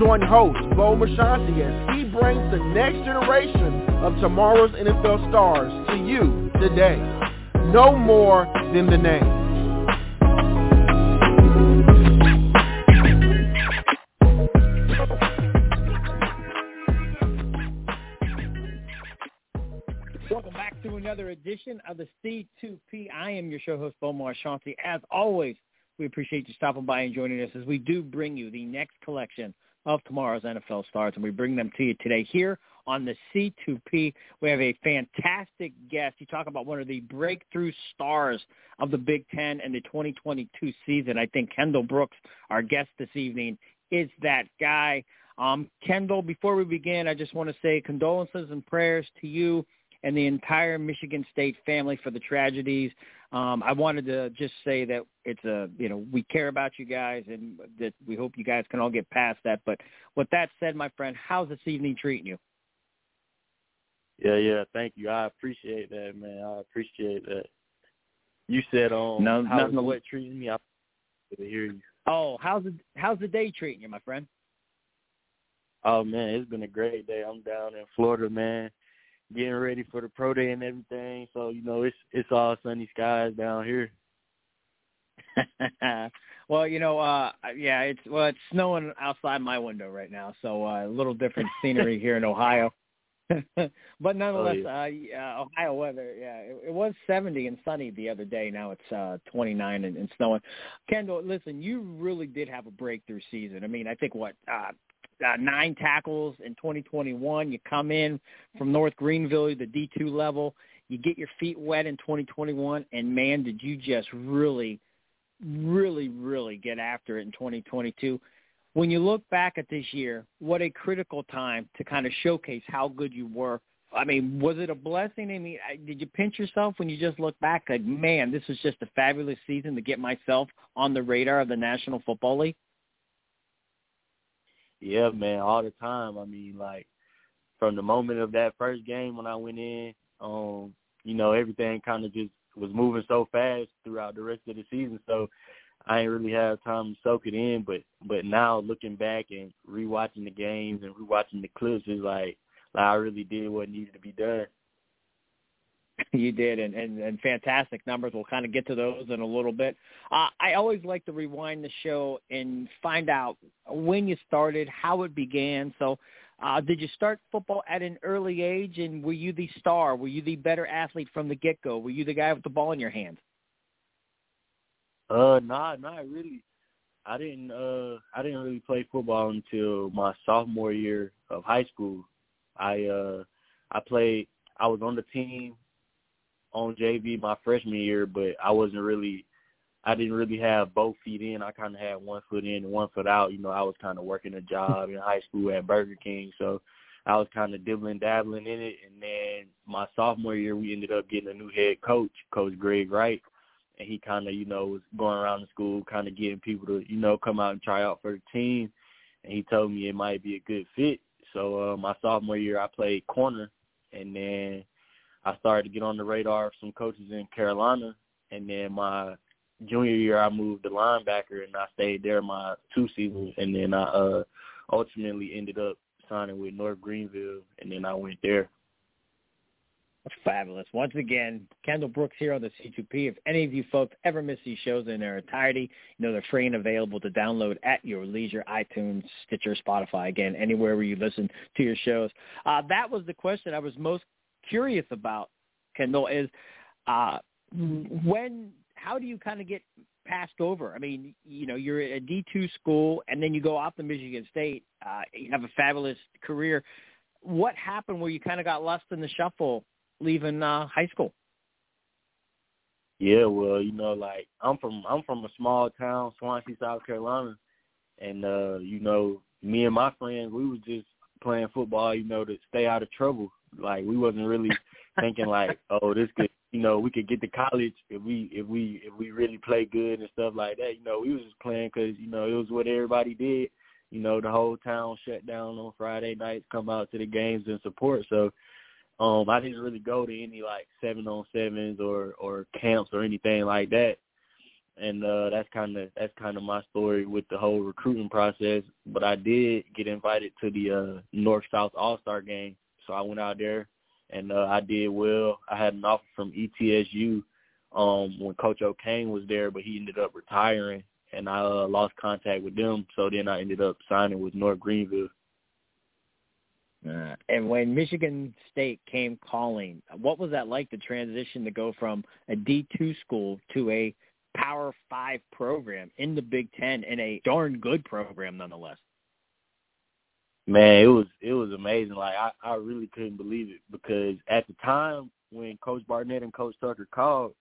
Join host Bo Marchionte as he brings the next generation of tomorrow's NFL stars to you today. Know more than the name. Welcome back to another edition of the C2P. I am your show host, Bo Marchionte. As always, we appreciate you stopping by and joining us as we do bring you the next collection of tomorrow's NFL stars, and we bring them to you today here on the C2P. We have a fantastic guest. You talk about one of the breakthrough stars of the Big Ten and the 2022 season. I think Kendell Brooks, our guest this evening, is that guy. Um, Kendell, before we begin, I just want to say condolences and prayers to you and the entire Michigan State family for the tragedies. Um, I wanted to just say that it's a, you know, we care about you guys and that we hope you guys can all get past that. But with that said, my friend, how's this evening treating you? Yeah, yeah, thank you. I appreciate that, man. I appreciate that. You said um No, how's nothing the to- what treating me? I to hear you. Oh, how's the how's the day treating you, my friend? Oh man, it's been a great day. I'm down in Florida, man, getting ready for the pro day and everything. So you know, it's it's all sunny skies down here. well, you know, uh yeah, it's well, it's snowing outside my window right now, so uh, a little different scenery here in Ohio. but nonetheless, Oh, uh, yeah, Ohio weather, yeah, it, it was 70 and sunny the other day. Now it's uh 29 and, and snowing. Kendell, listen, you really did have a breakthrough season. I mean, I think what uh, uh nine tackles in 2021. You come in from North Greenville, the D2 level. You get your feet wet in 2021, and man, did you just really really, really get after it in 2022. When you look back at this year, what a critical time to kind of showcase how good you were. I mean, was it a blessing? I mean, did you pinch yourself when you just look back like, man, this was just a fabulous season to get myself on the radar of the National Football League? Yeah, man, all the time. I mean, like from the moment of that first game when I went in, um, you know, everything kind of just was moving so fast throughout the rest of the season. So I ain't really have time to soak it in. But but now looking back and rewatching the games and rewatching the clips is like like I really did what needed to be done. You did, and, and, and fantastic numbers. We'll kind of get to those in a little bit. Uh, I always like to rewind the show and find out when you started, how it began. So, uh, did you start football at an early age, and were you the star? Were you the better athlete from the get-go? Were you the guy with the ball in your hand? Uh, nah, not really. I didn't. Uh, I didn't really play football until my sophomore year of high school. I uh, I played. I was on the team on JV my freshman year, but I wasn't really. I didn't really have both feet in. I kind of had one foot in and one foot out. You know, I was kind of working a job in high school at Burger King, so I was kind of dibbling dabbling in it. And then my sophomore year, we ended up getting a new head coach, Coach Greg Wright and he kind of, you know, was going around the school, kind of getting people to, you know, come out and try out for the team. And he told me it might be a good fit. So uh, my sophomore year, I played corner, and then I started to get on the radar of some coaches in Carolina. And then my junior year, I moved to linebacker, and I stayed there my two seasons. And then I uh, ultimately ended up signing with North Greenville, and then I went there. Fabulous. Once again, Kendell Brooks here on the C2P. If any of you folks ever miss these shows in their entirety, you know they're free and available to download at your leisure, iTunes, Stitcher, Spotify, again, anywhere where you listen to your shows. Uh, that was the question I was most curious about, Kendell, is uh, when, how do you kind of get passed over? I mean, you know, you're at a D2 school and then you go off to Michigan State. Uh, you have a fabulous career. What happened where you kind of got lost in the shuffle leaving uh, high school? Yeah, well, you know, like I'm from I'm from a small town, Swansea, South Carolina, and uh, you know, me and my friends, we was just playing football, you know, to stay out of trouble. Like we wasn't really thinking like, oh, this could, you know, we could get to college if we if we if we really play good and stuff like that. You know, we was just playing because you know it was what everybody did. You know, the whole town shut down on Friday nights, come out to the games and support. So, um, I didn't really go to any like seven on sevens or or camps or anything like that and uh that's kind of that's kind of my story with the whole recruiting process but i did get invited to the uh north south all star game so i went out there and uh i did well. I had an offer from etsu um when coach o'kane was there but he ended up retiring and i uh, lost contact with them. So then i ended up signing with north greenville. Uh, and when Michigan State came calling, what was that like to transition to go from a D2 school to a Power Five program in the Big Ten and a darn good program nonetheless. Man, it was it was amazing. Like I, I really couldn't believe it because at the time when Coach Barnett and Coach Tucker called,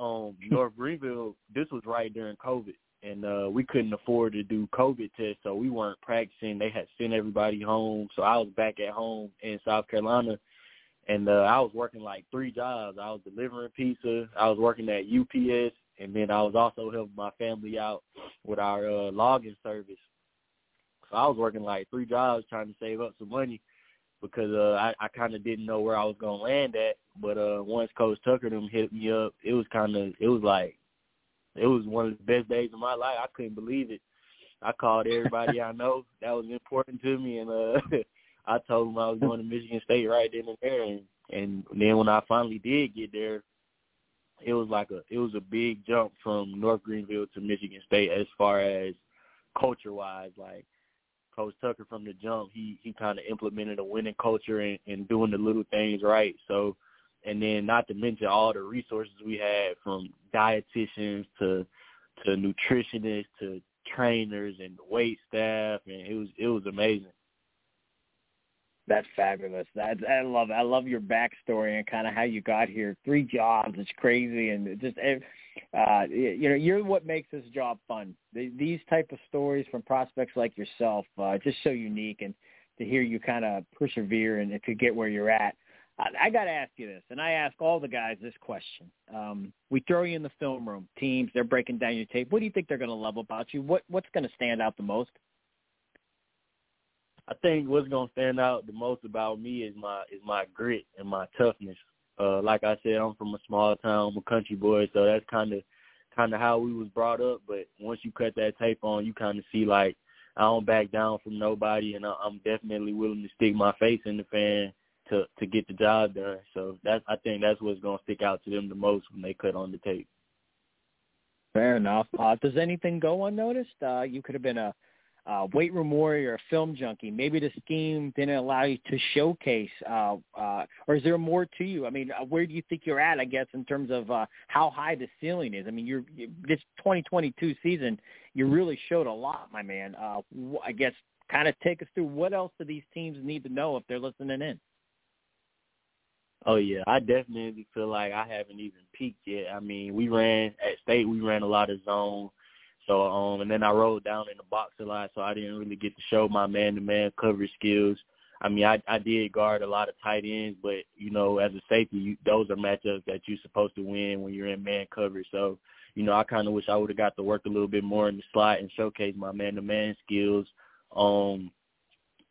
um, North Greenville, this was right during COVID, and uh, we couldn't afford to do COVID tests, so we weren't practicing. They had sent everybody home, so I was back at home in South Carolina and uh, I was working like three jobs. I was delivering pizza. I was working at UPS, and then I was also helping my family out with our uh, logging service. So I was working like three jobs trying to save up some money because uh, I, I kind of didn't know where I was gonna land at. But uh, once Coach Tucker them hit me up, it was kind of it was like it was one of the best days of my life. I couldn't believe it. I called everybody I know that was important to me, and uh, I told him I was going to Michigan State right then and there, and and then when I finally did get there, it was like a it was a big jump from North Greenville to Michigan State as far as culture wise. Like Coach Tucker from the jump, he he kind of implemented a winning culture and, and doing the little things right. So, and then not to mention all the resources we had from dietitians to to nutritionists to trainers and wait staff, and it was it was amazing. That's fabulous. That I love. I love your backstory and kind of how you got here. Three jobs. It's crazy, and just uh, you know, you're what makes this job fun. These type of stories from prospects like yourself, uh, just so unique, and to hear you kind of persevere and to get where you're at. I, I got to ask you this, and I ask all the guys this question. Um, we throw you in the film room. Teams, they're breaking down your tape. What do you think they're going to love about you? What What's going to stand out the most? I think what's gonna stand out the most about me is my is my grit and my toughness. Uh, like I said, I'm from a small town, I'm a country boy, so that's kind of kind of how we was brought up. But once you cut that tape on, you kind of see like I don't back down from nobody, and I'm definitely willing to stick my face in the fan to to get the job done. So that's I think that's what's gonna stick out to them the most when they cut on the tape. Fair enough. Uh, does anything go unnoticed? Uh, you could have been a uh, weight room warrior, a film junkie. Maybe the scheme didn't allow you to showcase, uh, uh, or is there more to you? I mean, uh, where do you think you're at? I guess in terms of uh, how high the ceiling is. I mean, you're you, this 2022 season, you really showed a lot, my man. Uh, I guess kind of take us through what else do these teams need to know if they're listening in. Oh yeah, I definitely feel like I haven't even peaked yet. I mean, we ran at state, we ran a lot of zone so um, and then I rolled down in the box a lot, so I didn't really get to show my man-to-man coverage skills. I mean, I I did guard a lot of tight ends, but you know, as a safety, you, those are matchups that you're supposed to win when you're in man coverage. So, you know, I kind of wish I would have got to work a little bit more in the slot and showcase my man-to-man skills. Um,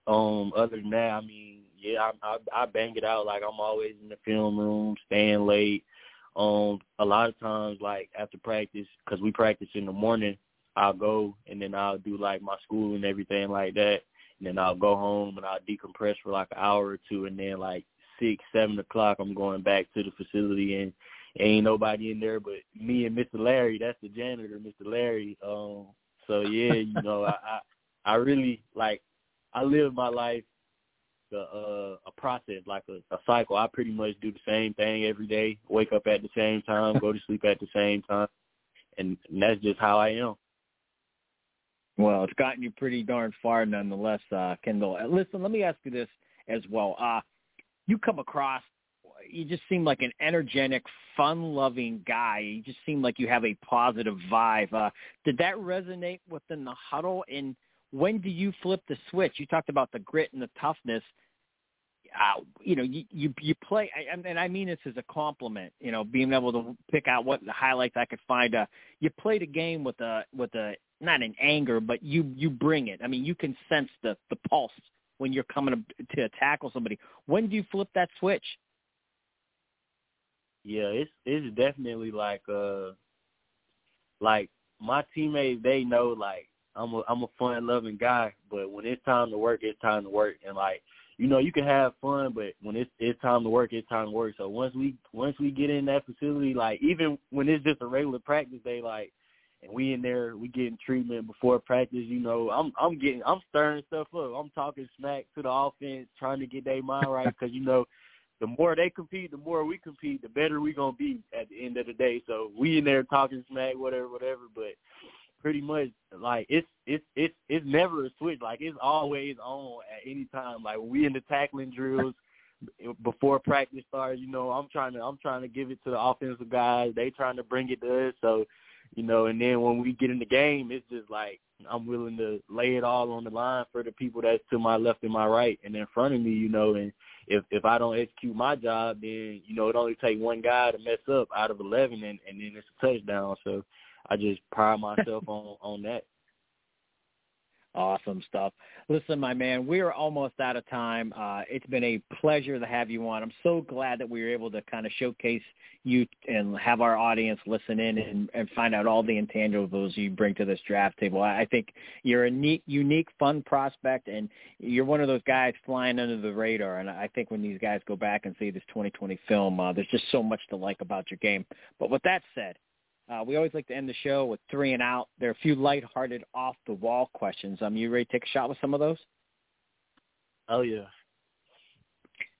um, other than that, I mean, yeah, I, I I bang it out like I'm always in the film room, staying late, um, a lot of times, like after practice, because we practice in the morning, I'll go and then I'll do like my school and everything like that. And then I'll go home and I'll decompress for like an hour or two, and then like six, seven o'clock, I'm going back to the facility, and ain't nobody in there but me and Mr. Larry. That's the janitor, Mr. Larry. Um, so yeah, you know, I, I I really like I live my life a uh, a process, like a, a cycle. I pretty much do the same thing every day. Wake up at the same time, go to sleep at the same time, and, and that's just how I am. Well, it's gotten you pretty darn far, nonetheless, uh, Kendell. Uh, listen, let me ask you this as well. Uh, you come across, you just seem like an energetic, fun-loving guy. You just seem like you have a positive vibe. Uh, did that resonate within the huddle? And when do you flip the switch? You talked about the grit and the toughness uh, you know, you you, you play, and I mean this as a compliment. You know, being able to pick out what the highlights I could find. Uh, you play the game with a with a not an anger, but you you bring it. I mean, you can sense the the pulse when you're coming to, to tackle somebody. When do you flip that switch? Yeah, it's it's definitely like uh like my teammates they know like I'm a I'm a fun loving guy, but when it's time to work, it's time to work and like you know, you can have fun, but when it's it's time to work, it's time to work. So once we once we get in that facility, like even when it's just a regular practice day, like and we in there, we getting treatment before practice. You know, I'm I'm getting I'm stirring stuff up. I'm talking smack to the offense, trying to get their mind right because you know, the more they compete, the more we compete, the better we gonna be at the end of the day. So we in there talking smack, whatever, whatever. But pretty much like it's it's it's it's never a switch. Like it's always on at any time. Like we in the tackling drills before practice starts. You know, I'm trying to I'm trying to give it to the offensive guys. They trying to bring it to us. So you know, and then when we get in the game, it's just like I'm willing to lay it all on the line for the people that's to my left and my right and in front of me, you know, and if if I don't execute my job then, you know, it only take one guy to mess up out of eleven and, and then it's a touchdown. So I just pride myself on on that. Awesome stuff. Listen, my man, we are almost out of time. Uh, it's been a pleasure to have you on. I'm so glad that we were able to kind of showcase you and have our audience listen in and, and find out all the intangibles you bring to this draft table. I think you're a neat, unique, fun prospect, and you're one of those guys flying under the radar. And I think when these guys go back and see this 2020 film, uh, there's just so much to like about your game. But with that said, uh, we always like to end the show with three and out. There are a few lighthearted, off-the-wall questions. Um, you ready to take a shot with some of those? Oh yeah.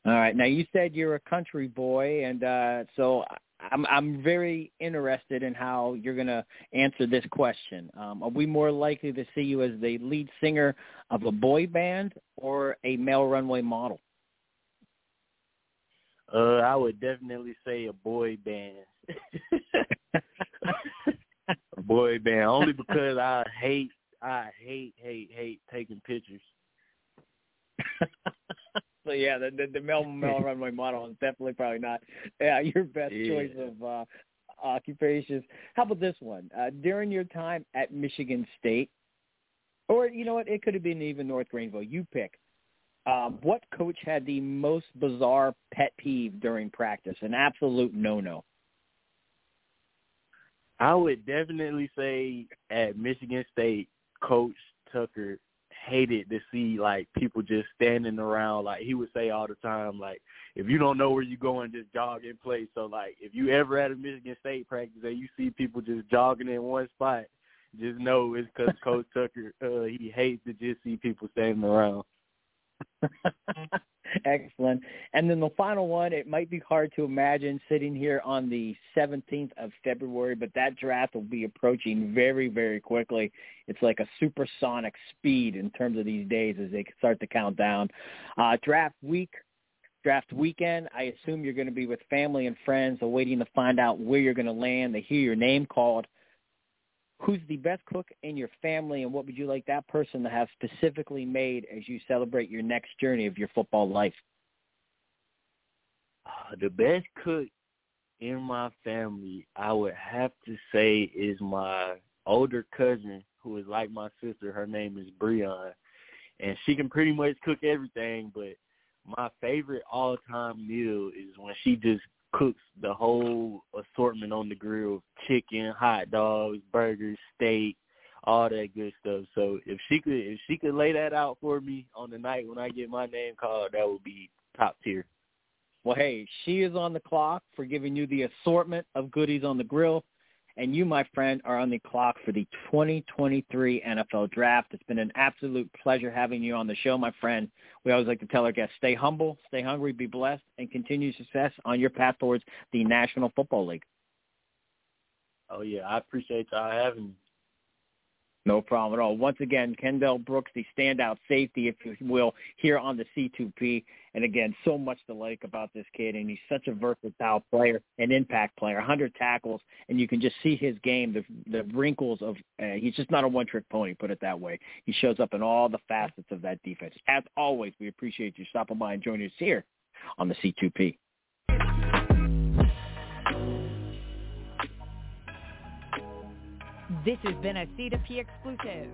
All right. Now you said you're a country boy, and uh, so I'm I'm very interested in how you're going to answer this question. Um, are we more likely to see you as the lead singer of a boy band or a male runway model? Uh, I would definitely say a boy band. boy band only because I hate I hate hate hate taking pictures. so yeah, the the, the Mel Mel runway model is definitely probably not yeah, your best yeah. choice of uh occupations. How about this one? Uh during your time at Michigan State or you know what, it could have been even North Greenville. You pick. Um, what coach had the most bizarre pet peeve during practice? An absolute no-no. I would definitely say at Michigan State, Coach Tucker hated to see like people just standing around. Like he would say all the time, like if you don't know where you're going, just jog in place. So like if you ever at a Michigan State practice and you see people just jogging in one spot, just know it's because Coach Tucker uh, he hates to just see people standing around. Excellent. And then the final one, it might be hard to imagine sitting here on the 17th of February, but that draft will be approaching very, very quickly. It's like a supersonic speed in terms of these days as they start to count down. Uh, draft week, draft weekend, I assume you're going to be with family and friends awaiting to find out where you're going to land. They hear your name called who's the best cook in your family and what would you like that person to have specifically made as you celebrate your next journey of your football life? Uh, the best cook in my family, I would have to say, is my older cousin who is like my sister. Her name is Breon, and she can pretty much cook everything. But my favorite all-time meal is when she just cooks the whole assortment on the grill: chicken, hot dogs, burgers, steak, all that good stuff. So if she could, if she could lay that out for me on the night when I get my name called, that would be top tier. Well, hey, she is on the clock for giving you the assortment of goodies on the grill. And you, my friend, are on the clock for the 2023 NFL Draft. It's been an absolute pleasure having you on the show, my friend. We always like to tell our guests, stay humble, stay hungry, be blessed, and continue success on your path towards the National Football League. Oh, yeah. I appreciate y'all having me. No problem at all. Once again, Kendell Brooks, the standout safety, if you will, here on the C2P. And again, so much to like about this kid, and he's such a versatile player, an impact player, 100 tackles, and you can just see his game, the the wrinkles of. Uh, he's just not a one-trick pony, put it that way. He shows up in all the facets of that defense. As always, we appreciate you stopping by and joining us here on the C2P. This has been a C2P exclusive.